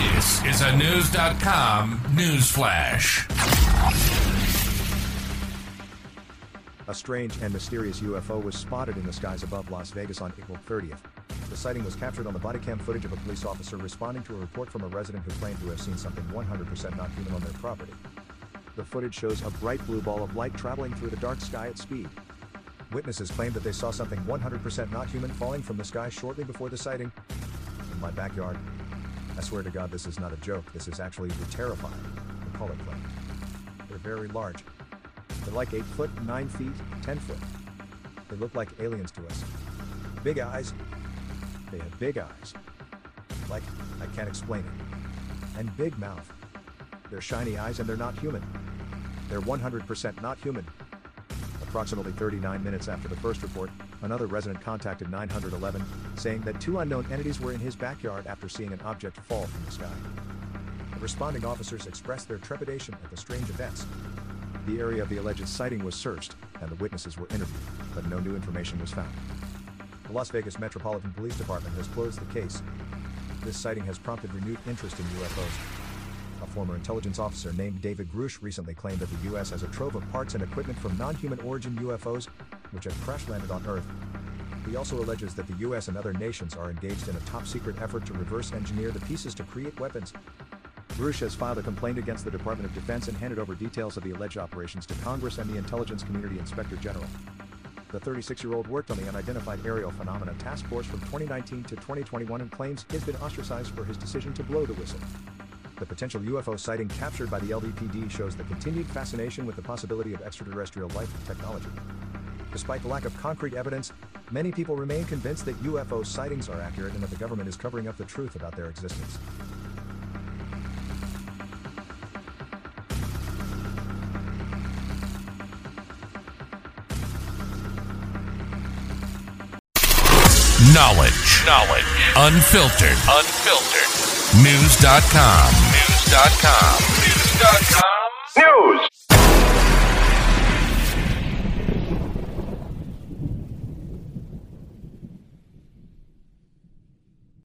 This is a News.com news flash. A strange and mysterious UFO was spotted in the skies above Las Vegas on April 30th. The sighting was captured on the body cam footage of a police officer responding to a report from a resident who claimed to have seen something 100% not human on their property. The footage shows a bright blue ball of light traveling through the dark sky at speed. Witnesses claimed that they saw something 100% not human falling from the sky shortly before the sighting. In my backyard. I swear to God, this is not a joke. This is actually terrifying. The color. They're very large. They're like 8 foot, 9 feet, 10 foot. They look like aliens to us. Big eyes. They have big eyes. Like, I can't explain it. And big mouth. They're shiny eyes and they're not human. They're 100% not human. Approximately 39 minutes after the first report, another resident contacted 911, saying that two unknown entities were in his backyard after seeing an object fall from the sky. The responding officers expressed their trepidation at the strange events. The area of the alleged sighting was searched, and the witnesses were interviewed, but no new information was found. The Las Vegas Metropolitan Police Department has closed the case. This sighting has prompted renewed interest in UFOs. A former intelligence officer named David Grusch recently claimed that the U.S. has a trove of parts and equipment from non human origin UFOs, which have crash landed on Earth. He also alleges that the U.S. and other nations are engaged in a top secret effort to reverse engineer the pieces to create weapons. Grusch has filed a complaint against the Department of Defense and handed over details of the alleged operations to Congress and the Intelligence Community Inspector General. The 36 year old worked on the Unidentified Aerial Phenomena Task Force from 2019 to 2021 and claims he's been ostracized for his decision to blow the whistle. The potential UFO sighting captured by the LVPD shows the continued fascination with the possibility of extraterrestrial life technology. Despite the lack of concrete evidence, many people remain convinced that UFO sightings are accurate and that the government is covering up the truth about their existence. Knowledge. Knowledge. Unfiltered. Unfiltered. News.com. News.com. News.com.